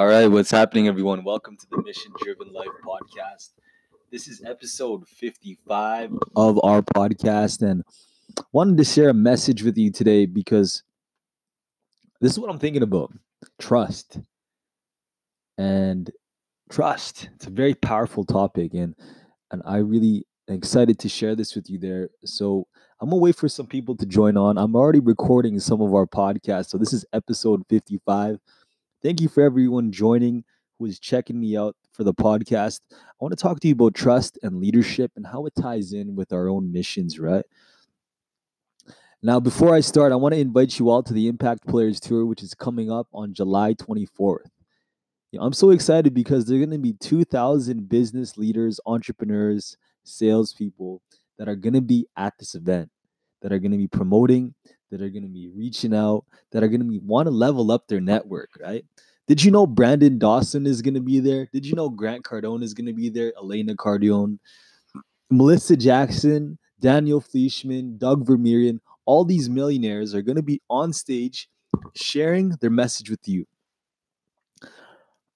All right, what's happening, everyone? Welcome to the Mission Driven Life podcast. This is episode 55 of our podcast, and wanted to share a message with you today because this is what I'm thinking about trust. And trust, it's a very powerful topic, and and I really excited to share this with you there. So I'm gonna wait for some people to join on. I'm already recording some of our podcasts, so this is episode 55 Thank you for everyone joining who is checking me out for the podcast. I want to talk to you about trust and leadership and how it ties in with our own missions, right? Now, before I start, I want to invite you all to the Impact Players Tour, which is coming up on July 24th. You know, I'm so excited because there are going to be 2,000 business leaders, entrepreneurs, salespeople that are going to be at this event, that are going to be promoting that are going to be reaching out, that are going to want to level up their network, right? Did you know Brandon Dawson is going to be there? Did you know Grant Cardone is going to be there? Elena Cardone, Melissa Jackson, Daniel Fleischman, Doug Vermeeren, all these millionaires are going to be on stage sharing their message with you.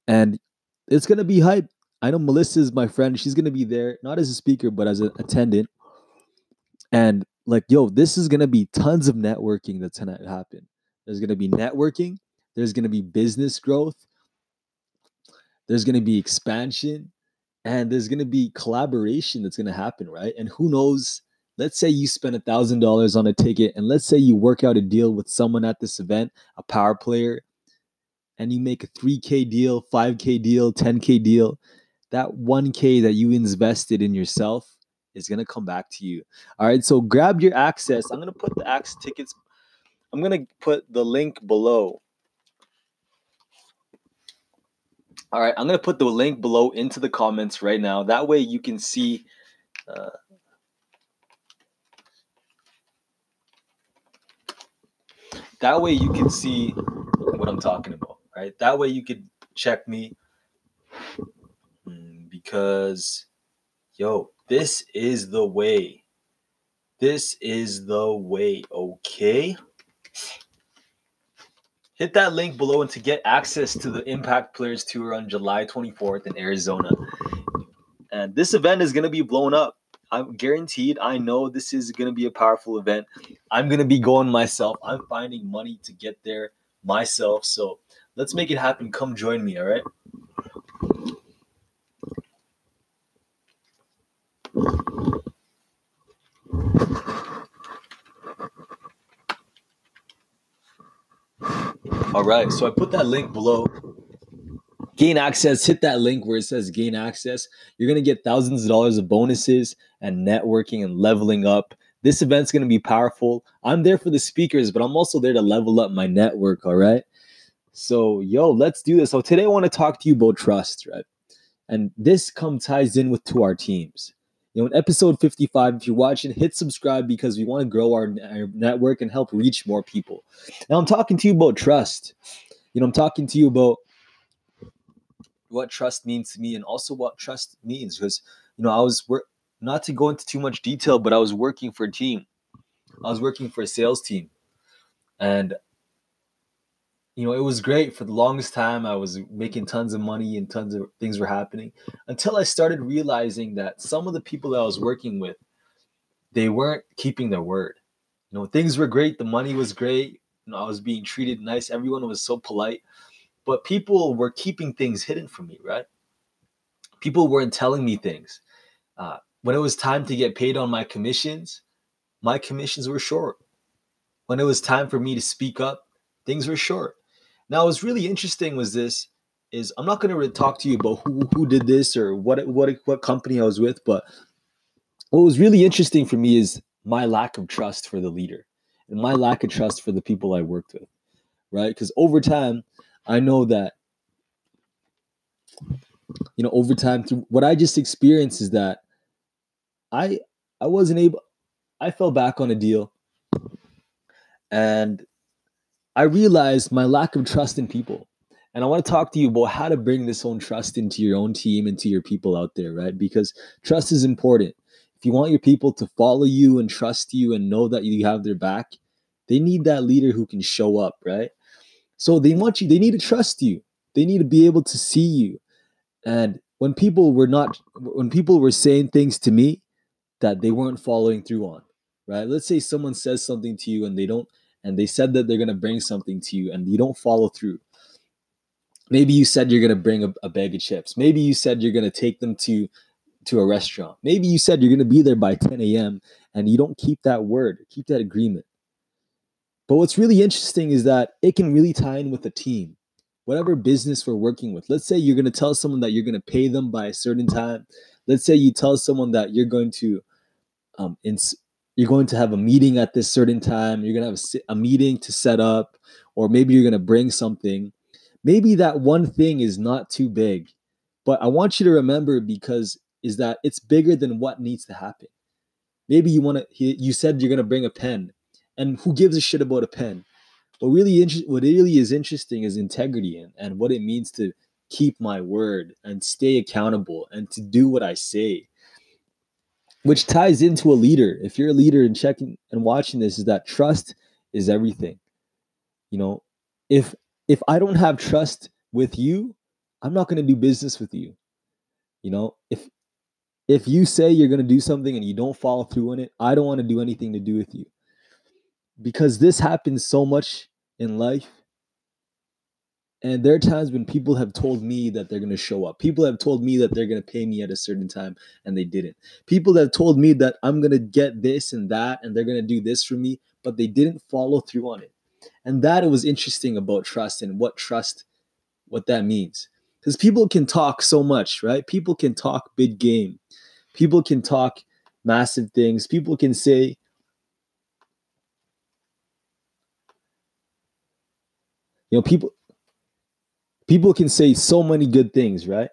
And it's going to be hype. I know Melissa is my friend. She's going to be there, not as a speaker, but as an attendant. And like, yo, this is gonna be tons of networking that's gonna happen. There's gonna be networking, there's gonna be business growth, there's gonna be expansion, and there's gonna be collaboration that's gonna happen, right? And who knows? Let's say you spend a thousand dollars on a ticket, and let's say you work out a deal with someone at this event, a power player, and you make a 3K deal, 5K deal, 10K deal. That 1K that you invested in yourself is going to come back to you. All right, so grab your access. I'm going to put the access tickets, I'm going to put the link below. All right, I'm going to put the link below into the comments right now. That way you can see. Uh, that way you can see what I'm talking about, right? That way you could check me mm, because, yo, this is the way. This is the way, okay? Hit that link below and to get access to the Impact Players Tour on July 24th in Arizona. And this event is going to be blown up. I'm guaranteed. I know this is going to be a powerful event. I'm going to be going myself. I'm finding money to get there myself. So let's make it happen. Come join me, all right? All right, so I put that link below. Gain access, hit that link where it says gain access. You're going to get thousands of dollars of bonuses and networking and leveling up. This event's going to be powerful. I'm there for the speakers, but I'm also there to level up my network, all right? So, yo, let's do this. So, today I want to talk to you about trust, right? And this come ties in with to our teams. You know, in episode 55, if you're watching, hit subscribe because we want to grow our, our network and help reach more people. Now, I'm talking to you about trust. You know, I'm talking to you about what trust means to me and also what trust means because, you know, I was work not to go into too much detail, but I was working for a team. I was working for a sales team. And you know, it was great for the longest time. I was making tons of money and tons of things were happening until I started realizing that some of the people that I was working with, they weren't keeping their word. You know, things were great. The money was great. You know, I was being treated nice. Everyone was so polite, but people were keeping things hidden from me, right? People weren't telling me things. Uh, when it was time to get paid on my commissions, my commissions were short. When it was time for me to speak up, things were short now, what's really interesting was this is I'm not going to really talk to you about who who did this or what what what company I was with, but what was really interesting for me is my lack of trust for the leader and my lack of trust for the people I worked with, right? Because over time, I know that you know over time through what I just experienced is that I I wasn't able I fell back on a deal and I realized my lack of trust in people. And I want to talk to you about how to bring this own trust into your own team, and to your people out there, right? Because trust is important. If you want your people to follow you and trust you and know that you have their back, they need that leader who can show up, right? So they want you, they need to trust you. They need to be able to see you. And when people were not when people were saying things to me that they weren't following through on, right? Let's say someone says something to you and they don't and they said that they're going to bring something to you and you don't follow through. Maybe you said you're going to bring a, a bag of chips. Maybe you said you're going to take them to to a restaurant. Maybe you said you're going to be there by 10 a.m. and you don't keep that word, keep that agreement. But what's really interesting is that it can really tie in with a team. Whatever business we're working with. Let's say you're going to tell someone that you're going to pay them by a certain time. Let's say you tell someone that you're going to um, ins- you're going to have a meeting at this certain time. You're going to have a, a meeting to set up, or maybe you're going to bring something. Maybe that one thing is not too big, but I want you to remember because is that it's bigger than what needs to happen. Maybe you want to. You said you're going to bring a pen and who gives a shit about a pen? What really inter- what really is interesting is integrity and, and what it means to keep my word and stay accountable and to do what I say. Which ties into a leader. If you're a leader and checking and watching this, is that trust is everything. You know, if if I don't have trust with you, I'm not going to do business with you. You know, if if you say you're going to do something and you don't follow through on it, I don't want to do anything to do with you because this happens so much in life. And there are times when people have told me that they're going to show up. People have told me that they're going to pay me at a certain time and they didn't. People have told me that I'm going to get this and that and they're going to do this for me, but they didn't follow through on it. And that was interesting about trust and what trust, what that means. Because people can talk so much, right? People can talk big game. People can talk massive things. People can say, You know, people people can say so many good things, right?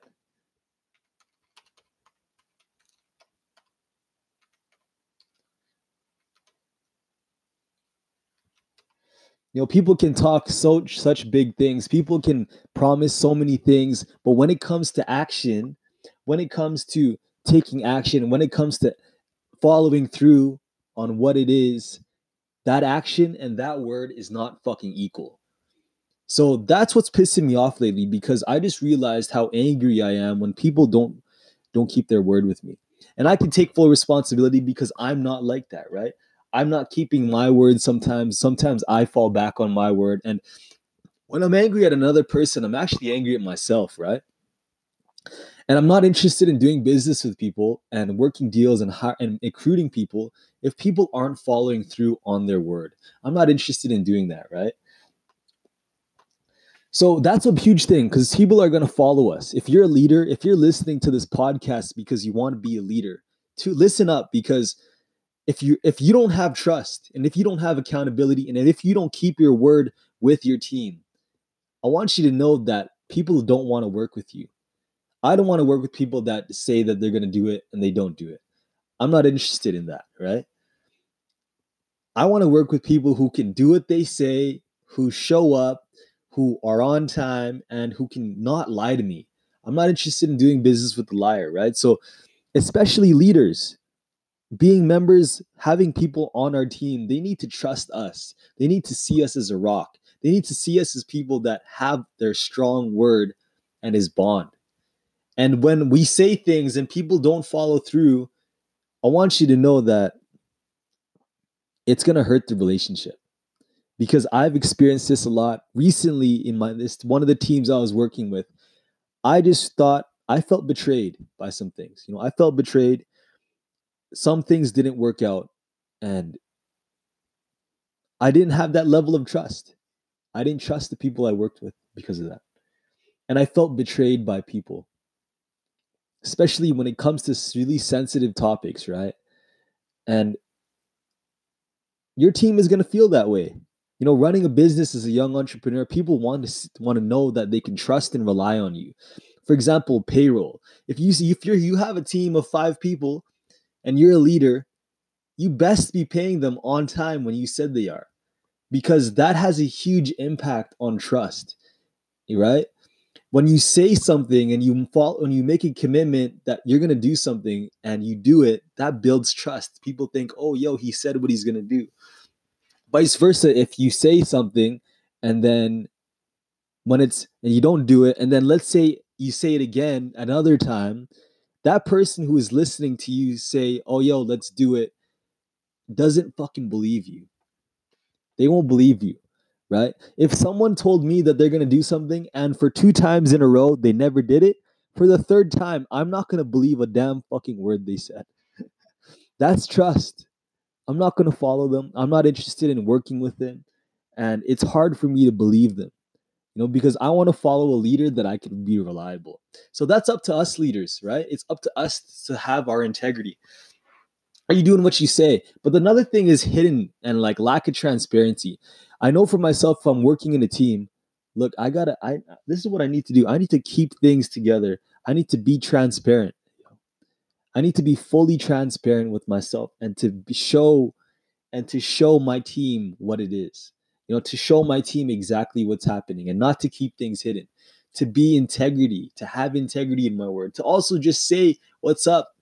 You know, people can talk so such big things. People can promise so many things, but when it comes to action, when it comes to taking action, when it comes to following through on what it is, that action and that word is not fucking equal. So that's what's pissing me off lately because I just realized how angry I am when people don't don't keep their word with me. And I can take full responsibility because I'm not like that, right? I'm not keeping my word sometimes. Sometimes I fall back on my word and when I'm angry at another person, I'm actually angry at myself, right? And I'm not interested in doing business with people and working deals and, and recruiting people if people aren't following through on their word. I'm not interested in doing that, right? So that's a huge thing because people are going to follow us. If you're a leader, if you're listening to this podcast because you want to be a leader, to listen up because if you if you don't have trust and if you don't have accountability and if you don't keep your word with your team, I want you to know that people don't want to work with you. I don't want to work with people that say that they're going to do it and they don't do it. I'm not interested in that, right? I want to work with people who can do what they say, who show up, who are on time and who can not lie to me. I'm not interested in doing business with the liar, right? So, especially leaders, being members, having people on our team, they need to trust us. They need to see us as a rock. They need to see us as people that have their strong word and his bond. And when we say things and people don't follow through, I want you to know that it's going to hurt the relationship because I've experienced this a lot recently in my this one of the teams I was working with. I just thought I felt betrayed by some things. You know, I felt betrayed. Some things didn't work out and I didn't have that level of trust. I didn't trust the people I worked with because of that. And I felt betrayed by people. Especially when it comes to really sensitive topics, right? And your team is going to feel that way you know running a business as a young entrepreneur people want to want to know that they can trust and rely on you. For example payroll. If you see if you're you have a team of five people and you're a leader you best be paying them on time when you said they are because that has a huge impact on trust right? When you say something and you fall when you make a commitment that you're going to do something and you do it that builds trust. People think oh yo he said what he's going to do vice versa if you say something and then when it's and you don't do it and then let's say you say it again another time that person who is listening to you say oh yo let's do it doesn't fucking believe you. They won't believe you right? If someone told me that they're to do something and for two times in a row they never did it for the third time i'm not to believe a damn fucking word they said. That's trust i'm not going to follow them i'm not interested in working with them and it's hard for me to believe them you know, because I want to follow a leader that I can be reliable. So that's up to us leaders, right? It's up to us to have our integrity. Are you doing what you say? But another thing is hidden and like lack of transparency. I know for myself, if I'm working in a team, look, I gotta, I this is what I need to do. I need to keep things together. I need to be transparent. I need to be fully transparent with myself and to show and to show my team what it is you know, to show my team exactly what's happening and not to keep things hidden, to be integrity, to have integrity in my word, to also just say what's up,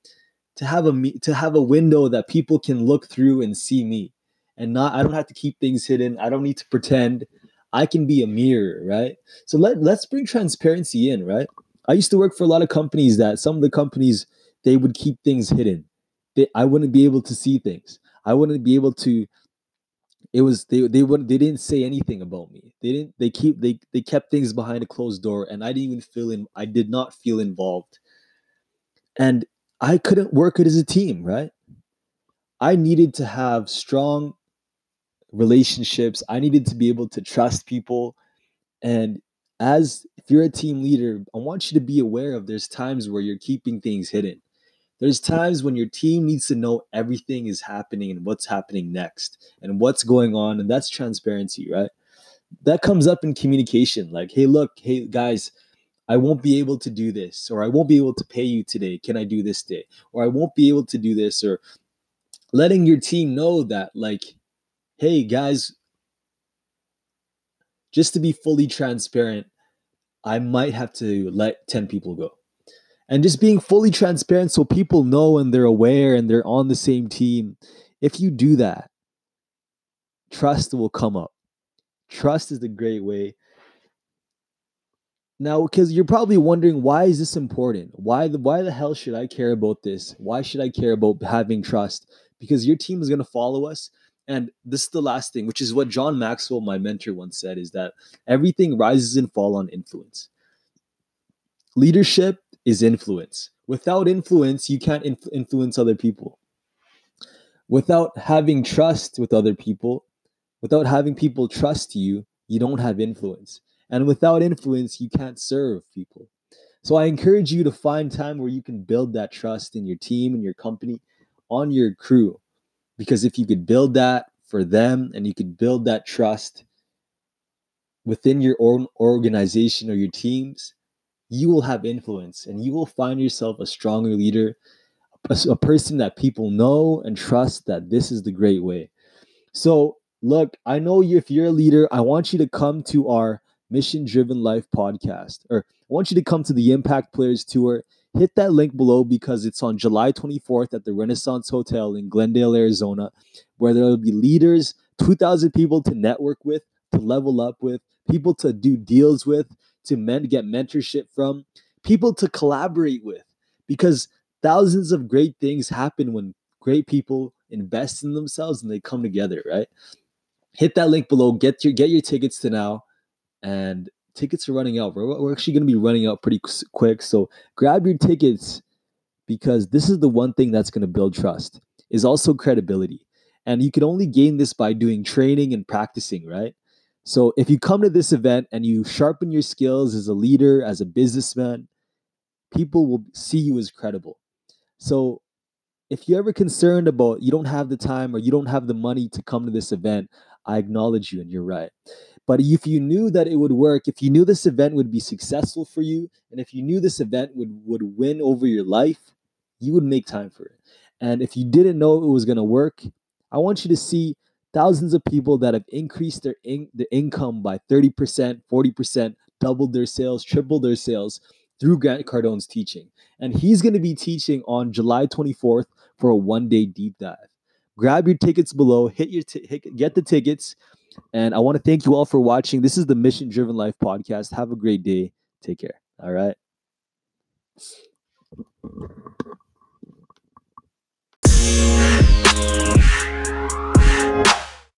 to have a to have a window that people can look through and see me, and not I don't have to keep things hidden. I don't need to pretend. I can be a mirror, right? So let let's bring transparency in, right? I used to work for a lot of companies that some of the companies they would keep things hidden. They, I wouldn't be able to see things. I wouldn't be able to it was they they would they didn't say anything about me. They didn't they keep they they kept things behind a closed door and I didn't even feel in I did not feel involved. And I couldn't work it as a team, right? I needed to have strong relationships. I needed to be able to trust people. And as if you're a team leader, I want you to be aware of there's times where you're keeping things hidden. There's times when your team needs to know everything is happening and what's happening next and what's going on. And that's transparency, right? That comes up in communication like, hey, look, hey, guys, I won't be able to do this, or I won't be able to pay you today. Can I do this day? Or I won't be able to do this, or letting your team know that, like, hey, guys, just to be fully transparent, I might have to let 10 people go and just being fully transparent so people know and they're aware and they're on the same team. If you do that, trust will come up. Trust is the great way. Now, because you're probably wondering why is this important? Why the why the hell should I care about this? Why should I care about having trust? Because your team is going to follow us. And this is the last thing, which is what John Maxwell, my mentor, once said, is that everything rises and fall on influence. Leadership is influence. Without influence, you can't inf- influence other people. Without having trust with other people, without having people trust you, you don't have influence. And without influence, you can't serve people. So I encourage you to find time where you can build that trust in your team and your company on your crew. Because if you could build that for them and you could build that trust within your own organization or your teams, you will have influence and you will find yourself a stronger leader, a, a person that people know and trust that this is the great way. So, look, I know if you're a leader, I want you to come to our Mission Driven Life podcast, or I want you to come to the Impact Players Tour. Hit that link below because it's on July 24th at the Renaissance Hotel in Glendale, Arizona, where there will be leaders, 2,000 people to network with, to level up with, people to do deals with, to men get mentorship from, people to collaborate with, because thousands of great things happen when great people invest in themselves and they come together, right? Hit that link below. Get your get your tickets to now, and tickets are running out. We're, we're actually going to be running out pretty quick, so grab your tickets because this is the one thing that's going to build trust. Is also credibility, and you can only gain this by doing training and practicing, right? So if you come to this event and you sharpen your skills as a leader, as a businessman, people will see you as credible. So if you're ever concerned about you don't have the time or you don't have the money to come to this event, I acknowledge you and you're right. But if you knew that it would work, if you knew this event would be successful for you, and if you knew this event would, would win over your life, you would make time for it. And if you didn't know it was going to work, I want you to see thousands of people that have increased their, in, their income by 30%, 40%, doubled their sales, tripled their sales through Grant Cardone's teaching. And he's going to be teaching on July 24th for a one day deep dive. Grab your tickets below, hit your t- hit, get the tickets. And I want to thank you all for watching. This is the Mission Driven Life podcast. Have a great day. Take care. All right. Thank you.